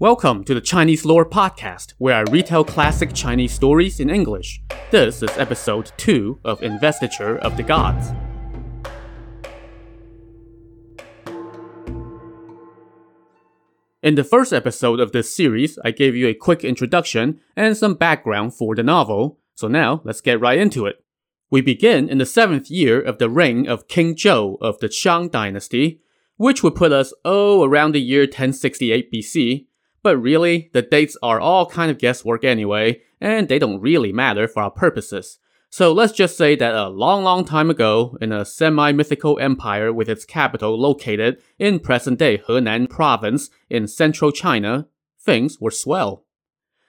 Welcome to the Chinese Lore Podcast, where I retell classic Chinese stories in English. This is episode 2 of Investiture of the Gods. In the first episode of this series, I gave you a quick introduction and some background for the novel, so now let's get right into it. We begin in the seventh year of the reign of King Zhou of the Shang dynasty, which would put us, oh, around the year 1068 BC. But really, the dates are all kind of guesswork anyway, and they don't really matter for our purposes. So let's just say that a long, long time ago, in a semi mythical empire with its capital located in present day Henan province in central China, things were swell.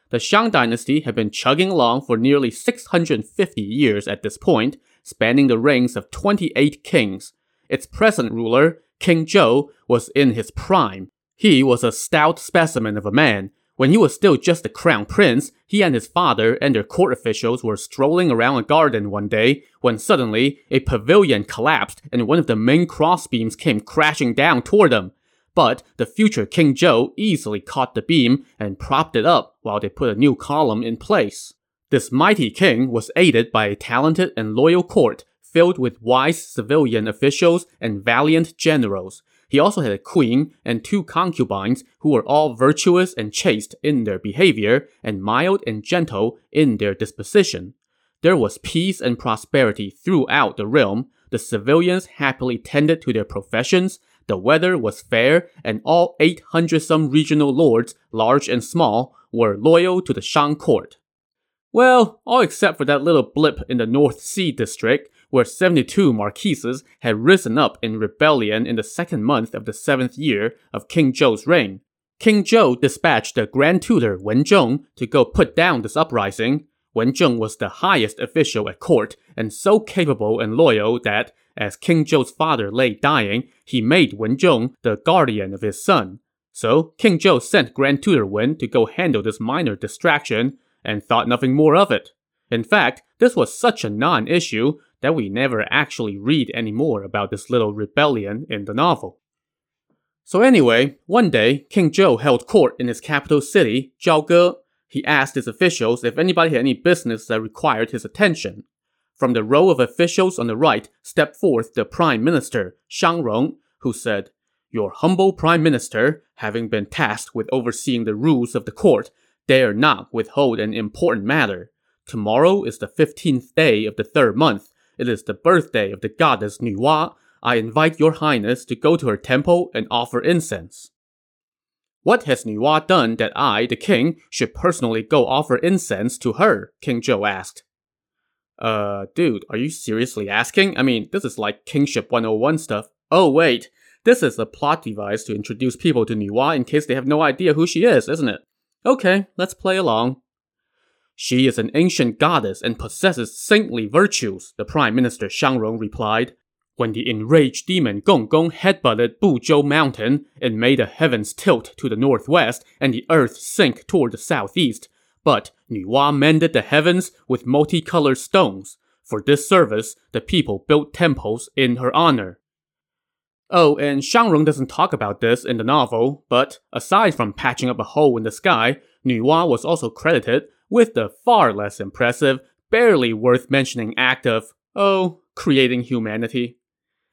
The Shang dynasty had been chugging along for nearly 650 years at this point, spanning the reigns of 28 kings. Its present ruler, King Zhou, was in his prime. He was a stout specimen of a man, when he was still just a crown prince, he and his father and their court officials were strolling around a garden one day when suddenly a pavilion collapsed and one of the main crossbeams came crashing down toward them. But the future King Zhou easily caught the beam and propped it up while they put a new column in place. This mighty king was aided by a talented and loyal court filled with wise civilian officials and valiant generals. He also had a queen and two concubines who were all virtuous and chaste in their behavior and mild and gentle in their disposition. There was peace and prosperity throughout the realm. The civilians happily tended to their professions. The weather was fair, and all 800 some regional lords, large and small, were loyal to the Shang court. Well, all except for that little blip in the North Sea district where 72 marquises had risen up in rebellion in the second month of the seventh year of King Zhou's reign. King Zhou dispatched the Grand Tutor Wen Zhong to go put down this uprising. Wen Zhong was the highest official at court and so capable and loyal that, as King Zhou's father lay dying, he made Wen Zhong the guardian of his son. So, King Zhou sent Grand Tutor Wen to go handle this minor distraction and thought nothing more of it. In fact, this was such a non issue that we never actually read any more about this little rebellion in the novel. So anyway, one day, King Zhou held court in his capital city, Zhaoge. He asked his officials if anybody had any business that required his attention. From the row of officials on the right stepped forth the Prime Minister, Shang Rong, who said, Your humble Prime Minister, having been tasked with overseeing the rules of the court, dare not withhold an important matter. Tomorrow is the 15th day of the third month, it is the birthday of the goddess Nuwa. I invite your highness to go to her temple and offer incense. What has Nuwa done that I, the king, should personally go offer incense to her? King Zhou asked. Uh, dude, are you seriously asking? I mean, this is like Kingship 101 stuff. Oh, wait. This is a plot device to introduce people to Nuwa in case they have no idea who she is, isn't it? Okay, let's play along. She is an ancient goddess and possesses saintly virtues, the Prime Minister Shang Rong replied. When the enraged demon Gong Gong headbutted Buzhou Mountain, it made the heavens tilt to the northwest and the earth sink toward the southeast. But Nuwa mended the heavens with multicolored stones. For this service, the people built temples in her honor. Oh, and Shang Rong doesn't talk about this in the novel, but aside from patching up a hole in the sky, Nuwa was also credited with the far less impressive, barely worth mentioning act of, oh, creating humanity.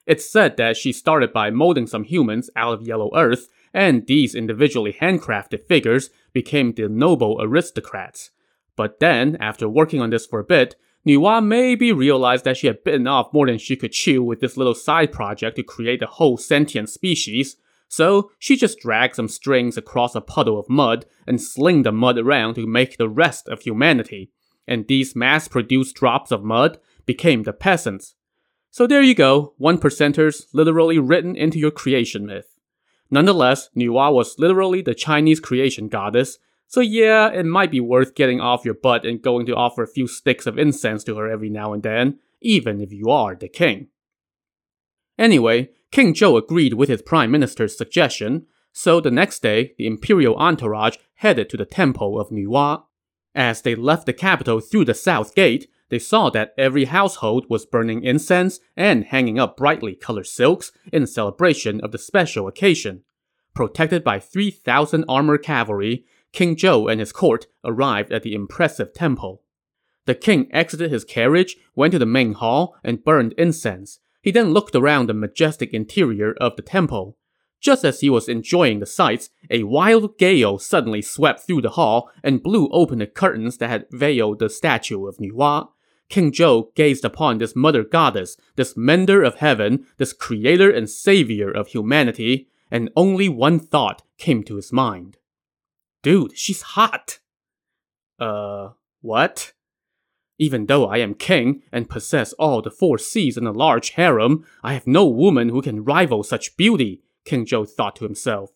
It's said that she started by molding some humans out of yellow earth, and these individually handcrafted figures became the noble aristocrats. But then, after working on this for a bit, Nuwa maybe realized that she had bitten off more than she could chew with this little side project to create a whole sentient species, so she just dragged some strings across a puddle of mud and sling the mud around to make the rest of humanity. And these mass produced drops of mud became the peasants. So there you go, one percenters literally written into your creation myth. Nonetheless, Nuwa was literally the Chinese creation goddess, so yeah, it might be worth getting off your butt and going to offer a few sticks of incense to her every now and then, even if you are the king. Anyway, King Zhou agreed with his prime minister's suggestion, so the next day, the imperial entourage headed to the temple of Nuwa. As they left the capital through the south gate, they saw that every household was burning incense and hanging up brightly colored silks in celebration of the special occasion. protected by 3,000 armored cavalry, King Zhou and his court arrived at the impressive temple. The king exited his carriage, went to the main hall, and burned incense. He then looked around the majestic interior of the temple. Just as he was enjoying the sights, a wild gale suddenly swept through the hall and blew open the curtains that had veiled the statue of Nuwa. King Zhou gazed upon this mother goddess, this mender of heaven, this creator and savior of humanity, and only one thought came to his mind. Dude, she's hot! Uh, what? Even though I am king and possess all the four seas and a large harem, I have no woman who can rival such beauty, King Zhou thought to himself.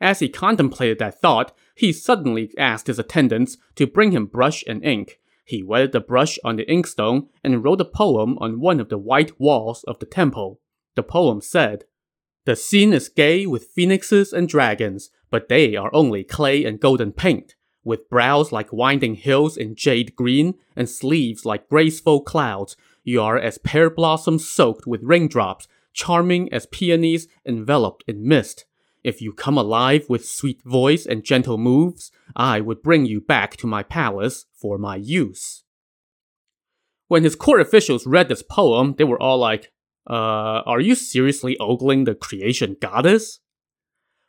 As he contemplated that thought, he suddenly asked his attendants to bring him brush and ink. He wetted the brush on the inkstone and wrote a poem on one of the white walls of the temple. The poem said, The scene is gay with phoenixes and dragons, but they are only clay and golden paint with brows like winding hills in jade green and sleeves like graceful clouds. You are as pear blossoms soaked with raindrops, charming as peonies enveloped in mist. If you come alive with sweet voice and gentle moves, I would bring you back to my palace for my use. When his court officials read this poem, they were all like, uh, are you seriously ogling the creation goddess?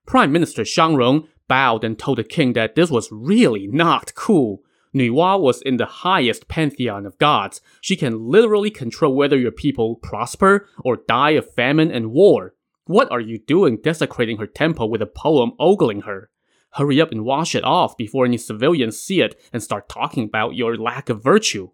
Prime Minister Shang Rong bowed and told the king that this was really not cool. Nuwa was in the highest pantheon of gods. She can literally control whether your people prosper or die of famine and war. What are you doing desecrating her temple with a poem ogling her? Hurry up and wash it off before any civilians see it and start talking about your lack of virtue.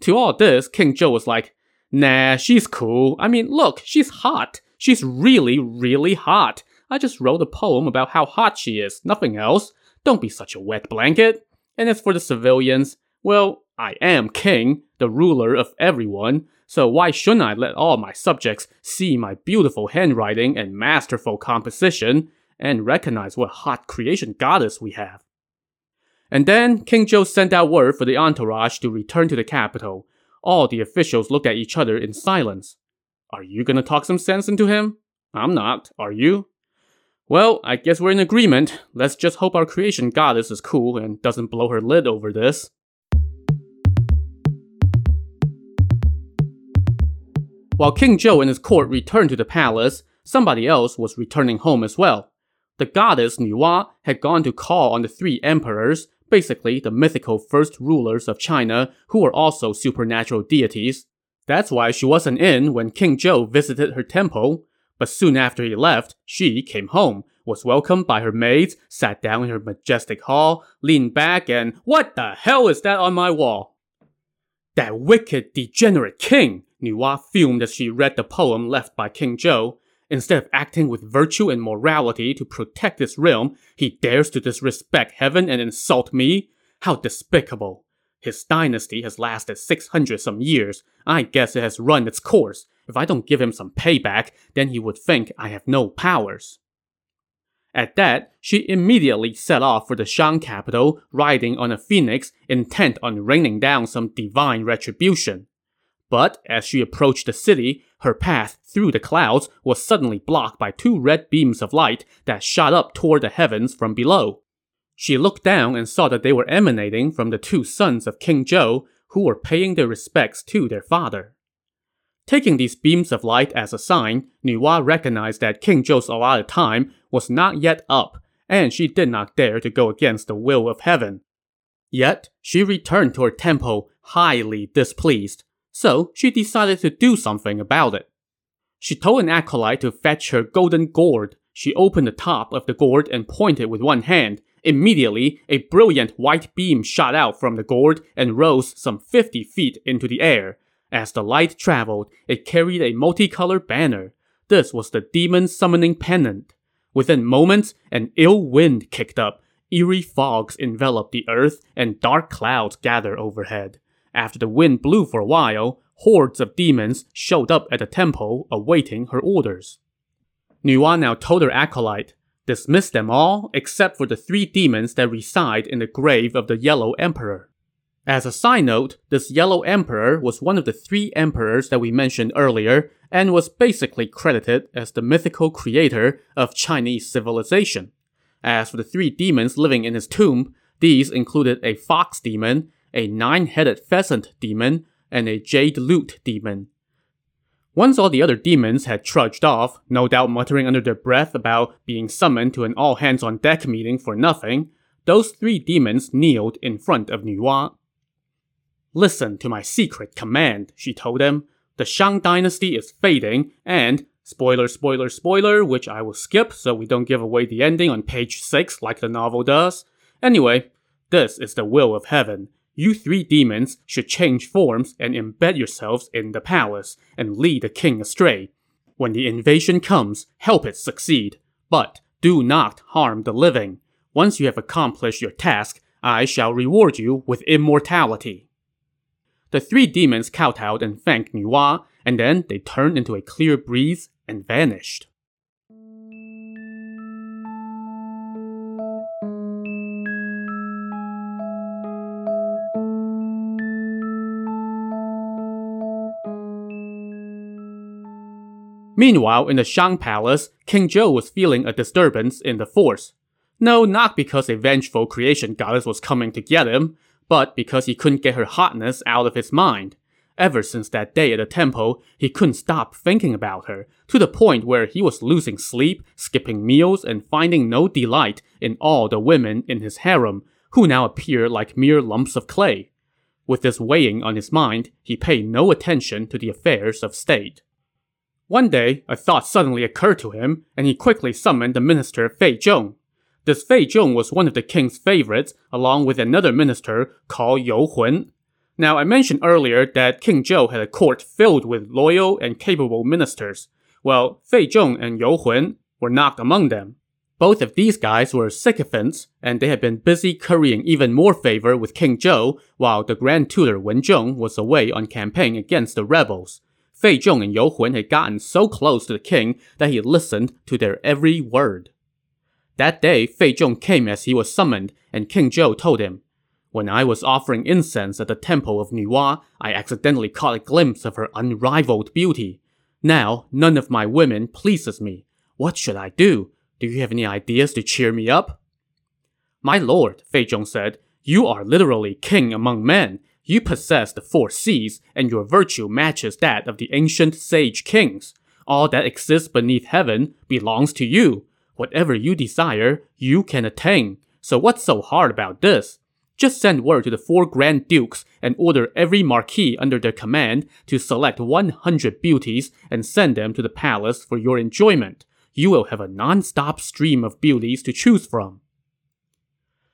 To all this, King Zhou was like, Nah, she's cool. I mean, look, she's hot. She's really, really hot. I just wrote a poem about how hot she is, nothing else. Don't be such a wet blanket. And as for the civilians, well, I am king, the ruler of everyone, so why shouldn't I let all my subjects see my beautiful handwriting and masterful composition and recognize what hot creation goddess we have? And then King Zhou sent out word for the entourage to return to the capital. All the officials looked at each other in silence. Are you gonna talk some sense into him? I'm not, are you? Well, I guess we're in agreement. Let's just hope our creation goddess is cool and doesn't blow her lid over this. While King Zhou and his court returned to the palace, somebody else was returning home as well. The goddess Nuwa had gone to call on the three emperors, basically the mythical first rulers of China, who were also supernatural deities. That's why she wasn't in when King Zhou visited her temple, but soon after he left, she came home, was welcomed by her maids, sat down in her majestic hall, leaned back, and what the hell is that on my wall? That wicked, degenerate king! Nuwa fumed as she read the poem left by King Zhou. Instead of acting with virtue and morality to protect his realm, he dares to disrespect heaven and insult me? How despicable! His dynasty has lasted 600 some years. I guess it has run its course. If I don't give him some payback, then he would think I have no powers. At that, she immediately set off for the Shang capital, riding on a phoenix, intent on raining down some divine retribution. But as she approached the city, her path through the clouds was suddenly blocked by two red beams of light that shot up toward the heavens from below. She looked down and saw that they were emanating from the two sons of King Zhou, who were paying their respects to their father. Taking these beams of light as a sign, Nuwa recognized that King Zhou's allotted time was not yet up, and she did not dare to go against the will of heaven. Yet, she returned to her temple highly displeased, so she decided to do something about it. She told an acolyte to fetch her golden gourd. She opened the top of the gourd and pointed with one hand. Immediately, a brilliant white beam shot out from the gourd and rose some 50 feet into the air, as the light traveled, it carried a multicolored banner. This was the demon summoning pennant. Within moments, an ill wind kicked up. Eerie fogs enveloped the earth, and dark clouds gathered overhead. After the wind blew for a while, hordes of demons showed up at the temple, awaiting her orders. Nuwa now told her acolyte, dismiss them all except for the three demons that reside in the grave of the Yellow Emperor. As a side note, this Yellow Emperor was one of the three emperors that we mentioned earlier and was basically credited as the mythical creator of Chinese civilization. As for the three demons living in his tomb, these included a fox demon, a nine headed pheasant demon, and a jade lute demon. Once all the other demons had trudged off, no doubt muttering under their breath about being summoned to an all hands on deck meeting for nothing, those three demons kneeled in front of Nuwa. Listen to my secret command, she told them. The Shang dynasty is fading, and, spoiler, spoiler, spoiler, which I will skip so we don't give away the ending on page 6 like the novel does. Anyway, this is the will of heaven. You three demons should change forms and embed yourselves in the palace and lead the king astray. When the invasion comes, help it succeed. But do not harm the living. Once you have accomplished your task, I shall reward you with immortality. The three demons kowtowed and thanked Nuwa, and then they turned into a clear breeze and vanished. Meanwhile, in the Shang Palace, King Zhou was feeling a disturbance in the force. No, not because a vengeful creation goddess was coming to get him, but because he couldn't get her hotness out of his mind. Ever since that day at the temple, he couldn't stop thinking about her, to the point where he was losing sleep, skipping meals, and finding no delight in all the women in his harem, who now appeared like mere lumps of clay. With this weighing on his mind, he paid no attention to the affairs of state. One day, a thought suddenly occurred to him, and he quickly summoned the minister Fei Zhong. This Fei Zhong was one of the king's favorites, along with another minister called You Hun. Now, I mentioned earlier that King Zhou had a court filled with loyal and capable ministers. Well, Fei Zhong and You Hun were not among them. Both of these guys were sycophants, and they had been busy currying even more favor with King Zhou while the Grand Tutor Wen Zhong was away on campaign against the rebels. Fei Zhong and You Hun had gotten so close to the king that he listened to their every word. That day, Fei Zhong came as he was summoned, and King Zhou told him, When I was offering incense at the temple of Nuwa, I accidentally caught a glimpse of her unrivaled beauty. Now, none of my women pleases me. What should I do? Do you have any ideas to cheer me up? My lord, Fei Zhong said, you are literally king among men. You possess the four seas, and your virtue matches that of the ancient sage kings. All that exists beneath heaven belongs to you. Whatever you desire, you can attain. So what's so hard about this? Just send word to the four grand dukes and order every marquis under their command to select 100 beauties and send them to the palace for your enjoyment. You will have a non-stop stream of beauties to choose from.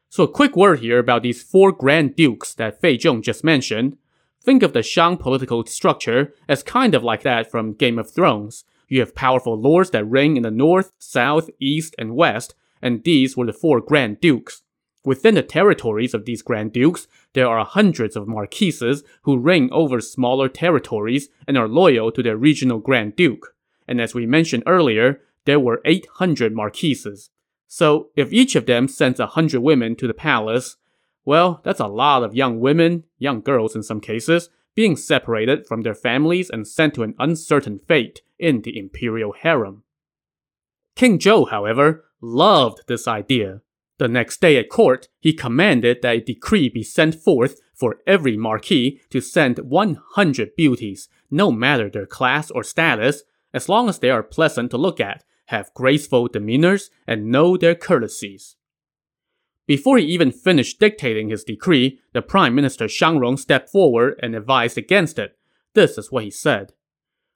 So a quick word here about these four Grand Dukes that Fei Zhong just mentioned. Think of the Shang political structure as kind of like that from Game of Thrones. You have powerful lords that reign in the north, south, east, and west, and these were the four Grand Dukes. Within the territories of these Grand Dukes, there are hundreds of marquises who reign over smaller territories and are loyal to their regional Grand Duke. And as we mentioned earlier, there were 800 marquises. So if each of them sends a hundred women to the palace, well, that's a lot of young women, young girls in some cases, being separated from their families and sent to an uncertain fate in the imperial harem. King Zhou, however, loved this idea. The next day at court, he commanded that a decree be sent forth for every marquis to send 100 beauties, no matter their class or status, as long as they are pleasant to look at have graceful demeanors, and know their courtesies. Before he even finished dictating his decree, the Prime Minister Shang Rong stepped forward and advised against it. This is what he said.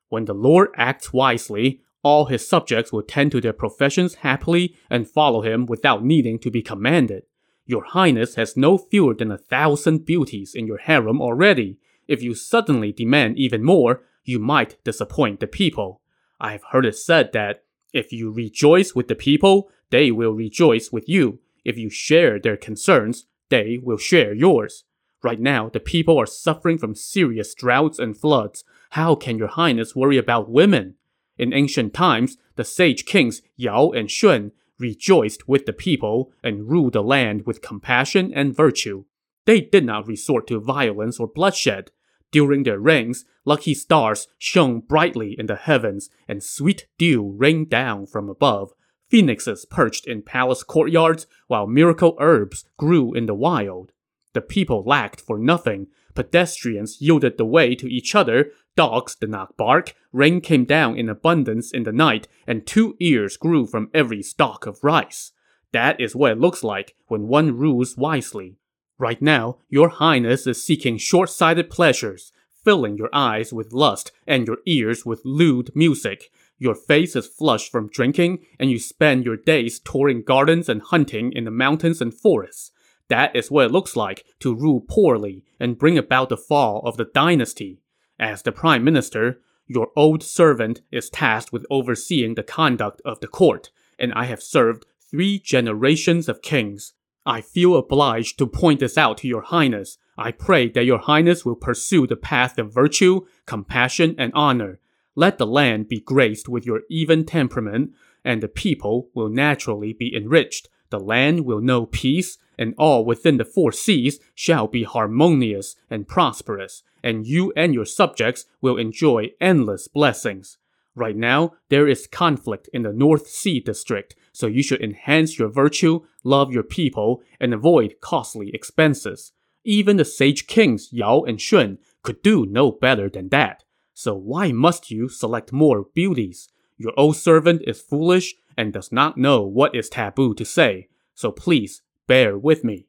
When the Lord acts wisely, all his subjects will tend to their professions happily and follow him without needing to be commanded. Your Highness has no fewer than a thousand beauties in your harem already. If you suddenly demand even more, you might disappoint the people. I have heard it said that if you rejoice with the people, they will rejoice with you. If you share their concerns, they will share yours. Right now, the people are suffering from serious droughts and floods. How can your highness worry about women? In ancient times, the sage kings Yao and Shun rejoiced with the people and ruled the land with compassion and virtue. They did not resort to violence or bloodshed. During their reigns, lucky stars shone brightly in the heavens, and sweet dew rained down from above. Phoenixes perched in palace courtyards, while miracle herbs grew in the wild. The people lacked for nothing. Pedestrians yielded the way to each other, dogs did not bark, rain came down in abundance in the night, and two ears grew from every stalk of rice. That is what it looks like when one rules wisely. Right now, your highness is seeking short-sighted pleasures, filling your eyes with lust and your ears with lewd music. Your face is flushed from drinking, and you spend your days touring gardens and hunting in the mountains and forests. That is what it looks like to rule poorly and bring about the fall of the dynasty. As the prime minister, your old servant is tasked with overseeing the conduct of the court, and I have served three generations of kings. I feel obliged to point this out to your highness. I pray that your highness will pursue the path of virtue, compassion, and honor. Let the land be graced with your even temperament, and the people will naturally be enriched. The land will know peace, and all within the four seas shall be harmonious and prosperous, and you and your subjects will enjoy endless blessings. Right now, there is conflict in the North Sea district, so you should enhance your virtue, love your people, and avoid costly expenses. Even the sage kings Yao and Shun could do no better than that. So why must you select more beauties? Your old servant is foolish and does not know what is taboo to say, so please bear with me.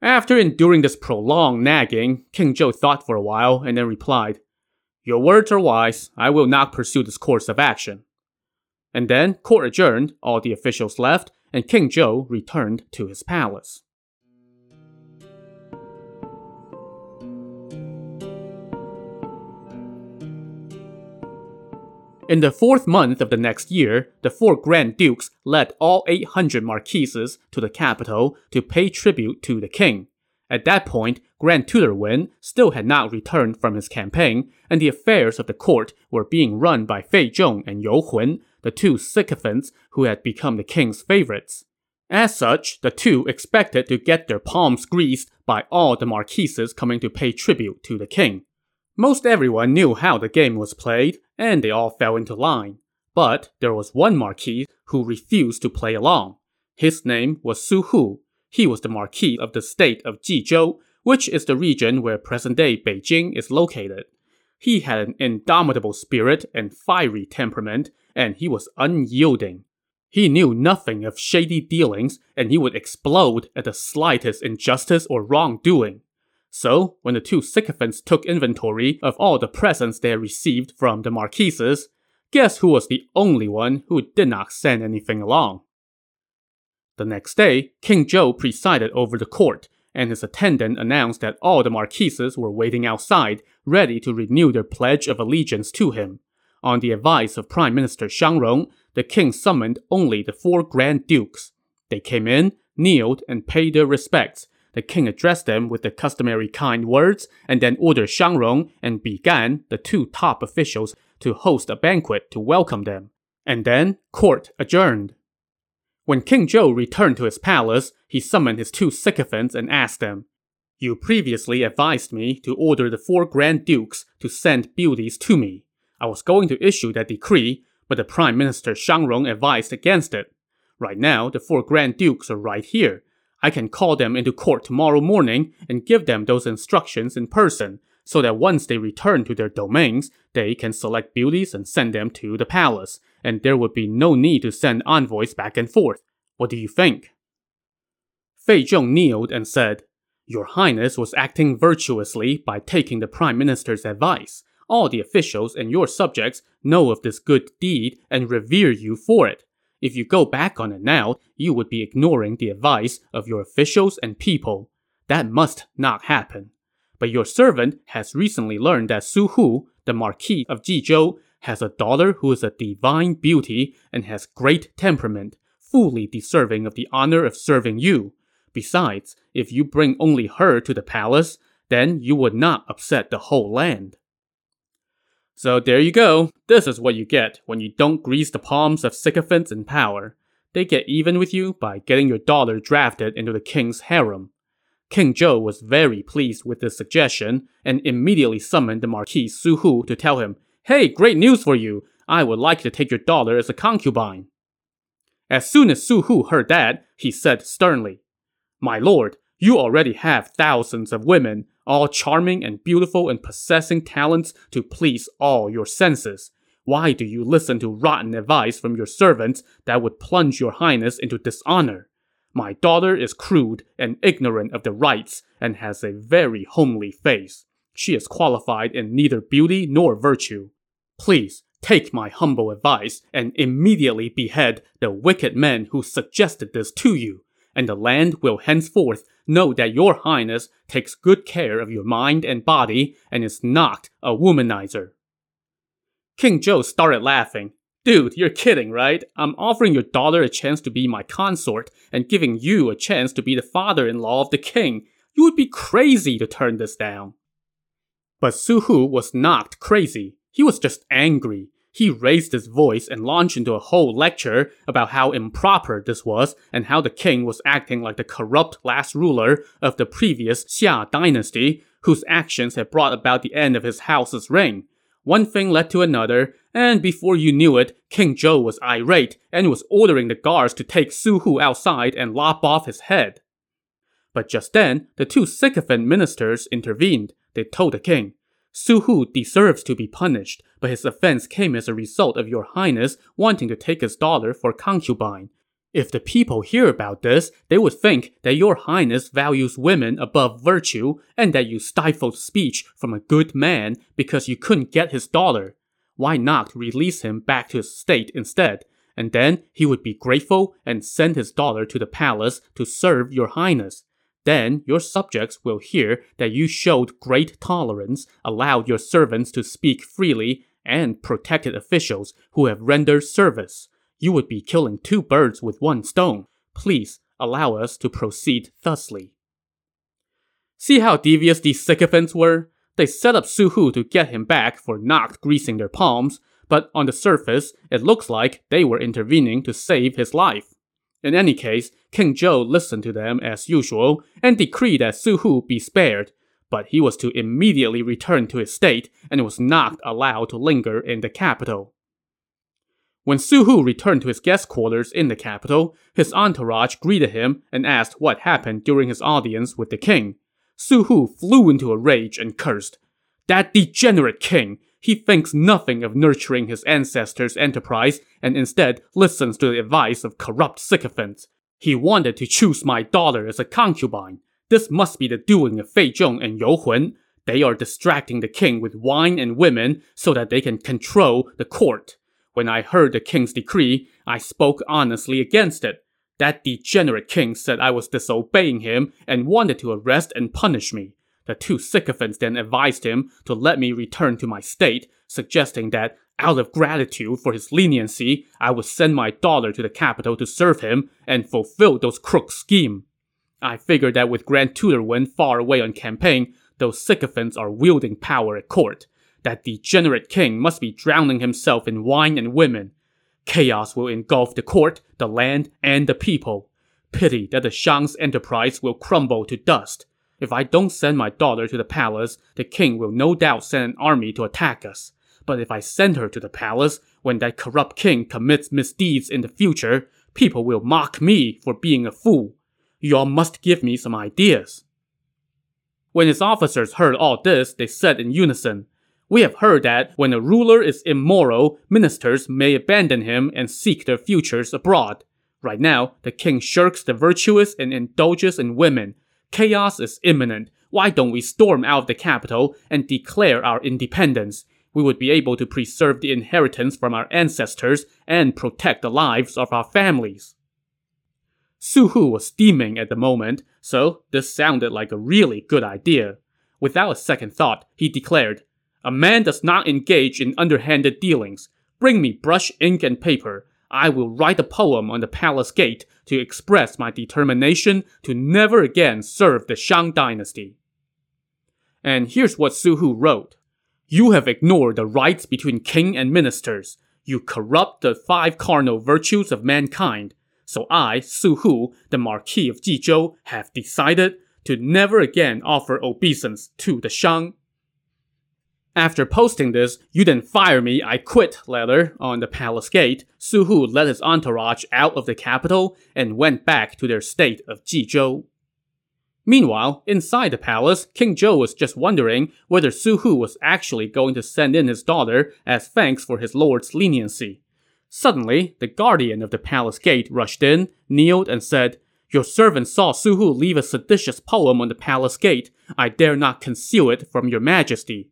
After enduring this prolonged nagging, King Zhou thought for a while and then replied, Your words are wise. I will not pursue this course of action. And then, court adjourned, all the officials left, and King Zhou returned to his palace. In the fourth month of the next year, the four Grand Dukes led all 800 marquises to the capital to pay tribute to the king. At that point, Grand Tutor Wen still had not returned from his campaign, and the affairs of the court were being run by Fei Zhong and You Hun, the two sycophants who had become the king's favorites. As such, the two expected to get their palms greased by all the marquises coming to pay tribute to the king. Most everyone knew how the game was played, and they all fell into line. But there was one marquis who refused to play along. His name was Su Hu. He was the marquis of the state of Jizhou, which is the region where present-day Beijing is located. He had an indomitable spirit and fiery temperament, and he was unyielding. He knew nothing of shady dealings, and he would explode at the slightest injustice or wrongdoing. So, when the two sycophants took inventory of all the presents they had received from the marquises, guess who was the only one who did not send anything along? The next day, King Zhou presided over the court, and his attendant announced that all the marquises were waiting outside, ready to renew their pledge of allegiance to him. On the advice of Prime Minister Shang Rong, the king summoned only the four Grand Dukes. They came in, kneeled, and paid their respects, the king addressed them with the customary kind words and then ordered Shang Rong and Bi Gan, the two top officials, to host a banquet to welcome them. And then court adjourned. When King Zhou returned to his palace, he summoned his two sycophants and asked them, You previously advised me to order the four Grand Dukes to send beauties to me. I was going to issue that decree, but the Prime Minister Shang Rong advised against it. Right now, the four Grand Dukes are right here, I can call them into court tomorrow morning and give them those instructions in person, so that once they return to their domains, they can select beauties and send them to the palace, and there would be no need to send envoys back and forth. What do you think? Fei Zhong kneeled and said, Your Highness was acting virtuously by taking the Prime Minister's advice. All the officials and your subjects know of this good deed and revere you for it. If you go back on it now, you would be ignoring the advice of your officials and people. That must not happen. But your servant has recently learned that Su Hu, the Marquis of Jizhou, has a daughter who is a divine beauty and has great temperament, fully deserving of the honor of serving you. Besides, if you bring only her to the palace, then you would not upset the whole land. So there you go. This is what you get when you don't grease the palms of sycophants in power. They get even with you by getting your daughter drafted into the king's harem. King Zhou was very pleased with this suggestion and immediately summoned the Marquis Su Hu to tell him, Hey, great news for you! I would like to take your daughter as a concubine. As soon as Su Hu heard that, he said sternly, My lord, you already have thousands of women, all charming and beautiful and possessing talents to please all your senses. Why do you listen to rotten advice from your servants that would plunge your highness into dishonor? My daughter is crude and ignorant of the rites and has a very homely face. She is qualified in neither beauty nor virtue. Please take my humble advice and immediately behead the wicked men who suggested this to you, and the land will henceforth know that your highness takes good care of your mind and body and is not a womanizer. King Zhou started laughing. Dude, you're kidding, right? I'm offering your daughter a chance to be my consort and giving you a chance to be the father in law of the king. You would be crazy to turn this down. But Su Hu was not crazy. He was just angry. He raised his voice and launched into a whole lecture about how improper this was and how the king was acting like the corrupt last ruler of the previous Xia dynasty, whose actions had brought about the end of his house's reign. One thing led to another, and before you knew it, King Zhou was irate and was ordering the guards to take Su Hu outside and lop off his head. But just then, the two sycophant ministers intervened. They told the king, Su Hu deserves to be punished, but his offense came as a result of your highness wanting to take his daughter for concubine. If the people hear about this, they would think that your highness values women above virtue and that you stifled speech from a good man because you couldn't get his daughter. Why not release him back to his state instead? And then he would be grateful and send his daughter to the palace to serve your highness. Then your subjects will hear that you showed great tolerance, allowed your servants to speak freely, and protected officials who have rendered service you would be killing two birds with one stone. Please allow us to proceed thusly. See how devious these sycophants were? They set up Su Hu to get him back for not greasing their palms, but on the surface, it looks like they were intervening to save his life. In any case, King Zhou listened to them as usual and decreed that Su Hu be spared, but he was to immediately return to his state and was not allowed to linger in the capital. When Su Hu returned to his guest quarters in the capital, his entourage greeted him and asked what happened during his audience with the king. Su Hu flew into a rage and cursed. That degenerate king! He thinks nothing of nurturing his ancestors' enterprise and instead listens to the advice of corrupt sycophants. He wanted to choose my daughter as a concubine. This must be the doing of Fei Zhong and You Hun. They are distracting the king with wine and women so that they can control the court. When I heard the king's decree, I spoke honestly against it. That degenerate king said I was disobeying him and wanted to arrest and punish me. The two sycophants then advised him to let me return to my state, suggesting that, out of gratitude for his leniency, I would send my daughter to the capital to serve him and fulfill those crooks' scheme. I figured that with Grand Tutor Wen far away on campaign, those sycophants are wielding power at court. That degenerate king must be drowning himself in wine and women. Chaos will engulf the court, the land, and the people. Pity that the Shang's enterprise will crumble to dust. If I don't send my daughter to the palace, the king will no doubt send an army to attack us. But if I send her to the palace, when that corrupt king commits misdeeds in the future, people will mock me for being a fool. You all must give me some ideas. When his officers heard all this, they said in unison, we have heard that when a ruler is immoral, ministers may abandon him and seek their futures abroad. Right now, the king shirks the virtuous and indulges in women. Chaos is imminent. Why don't we storm out of the capital and declare our independence? We would be able to preserve the inheritance from our ancestors and protect the lives of our families. Su Hu was steaming at the moment, so this sounded like a really good idea. Without a second thought, he declared, a man does not engage in underhanded dealings. Bring me brush, ink, and paper. I will write a poem on the palace gate to express my determination to never again serve the Shang dynasty. And here's what Su Hu wrote. You have ignored the rites between king and ministers. You corrupt the five cardinal virtues of mankind. So I, Su Hu, the Marquis of Jizhou, have decided to never again offer obeisance to the Shang. After posting this, you then fire me, I quit letter on the palace gate, Su Hu led his entourage out of the capital and went back to their state of Jizhou. Meanwhile, inside the palace, King Zhou was just wondering whether Su Hu was actually going to send in his daughter as thanks for his lord's leniency. Suddenly, the guardian of the palace gate rushed in, kneeled, and said, Your servant saw Su Hu leave a seditious poem on the palace gate. I dare not conceal it from your majesty.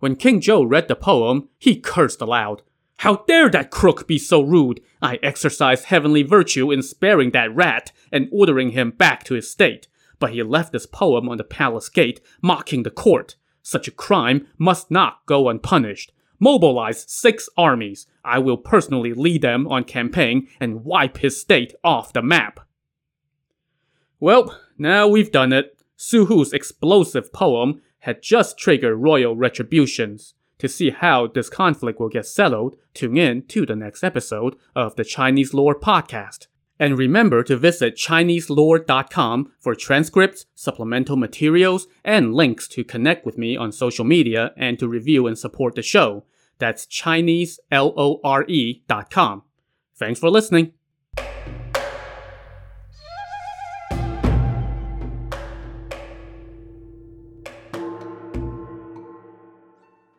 When King Zhou read the poem, he cursed aloud. How dare that crook be so rude! I exercised heavenly virtue in sparing that rat and ordering him back to his state, but he left this poem on the palace gate, mocking the court. Such a crime must not go unpunished. Mobilize six armies. I will personally lead them on campaign and wipe his state off the map. Well, now we've done it. Su Hu's explosive poem had just triggered royal retributions. To see how this conflict will get settled, tune in to the next episode of the Chinese Lore Podcast. And remember to visit ChineseLore.com for transcripts, supplemental materials, and links to connect with me on social media and to review and support the show. That's ChineseLore.com. Thanks for listening.